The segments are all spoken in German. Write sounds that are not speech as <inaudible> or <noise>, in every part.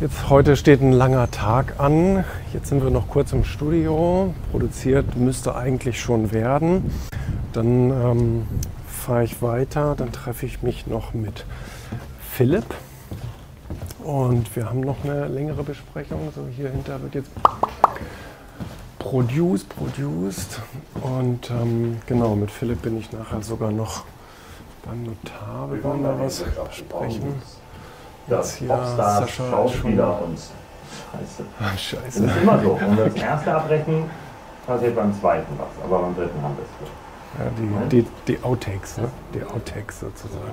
Jetzt heute steht ein langer Tag an. Jetzt sind wir noch kurz im Studio. Produziert müsste eigentlich schon werden. Dann ähm, fahre ich weiter. Dann treffe ich mich noch mit Philipp. Und wir haben noch eine längere Besprechung. So hier hinter wird jetzt produced, produced. Und ähm, genau, mit Philipp bin ich nachher sogar noch beim Notar. Wir wollen da was besprechen. Das hier Popstars, Schauspieler und Scheiße. Ah, Das scheiße. ist immer so. Und das <laughs> erste Abbrechen passiert beim zweiten was, aber beim dritten haben wir es. Ja, die, die, die Outtakes, ne? Die Outtakes sozusagen.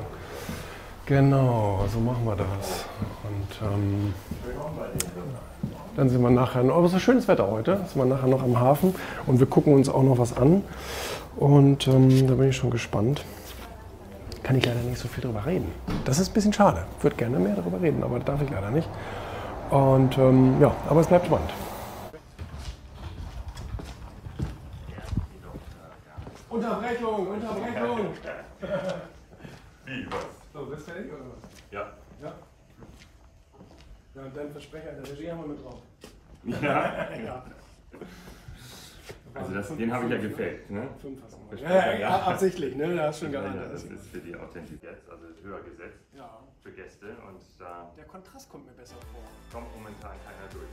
Genau, so machen wir das. Und ähm, dann sind wir nachher, aber es ist schönes Wetter heute, sind wir nachher noch am Hafen und wir gucken uns auch noch was an. Und ähm, da bin ich schon gespannt. Kann ich leider nicht so viel drüber reden. Das ist ein bisschen schade. Ich würde gerne mehr darüber reden, aber darf ich leider nicht. Und ähm, ja, aber es bleibt spannend. Unterbrechung, Unterbrechung. Wie, was? So, bist du fertig oder was? Ja. Ja. Ja, und dein Versprecher in der Regie haben wir mit drauf. Ja. <laughs> Ja. Also das, den habe ich ja gefaked, ne? Fünf hast du Ja, ja, ja. absichtlich, ne? Da hast du schon Ja, geahnt. das ist für die Authentizität, also höher gesetzt Ja. für Gäste und da Der Kontrast kommt mir besser vor. kommt momentan keiner durch.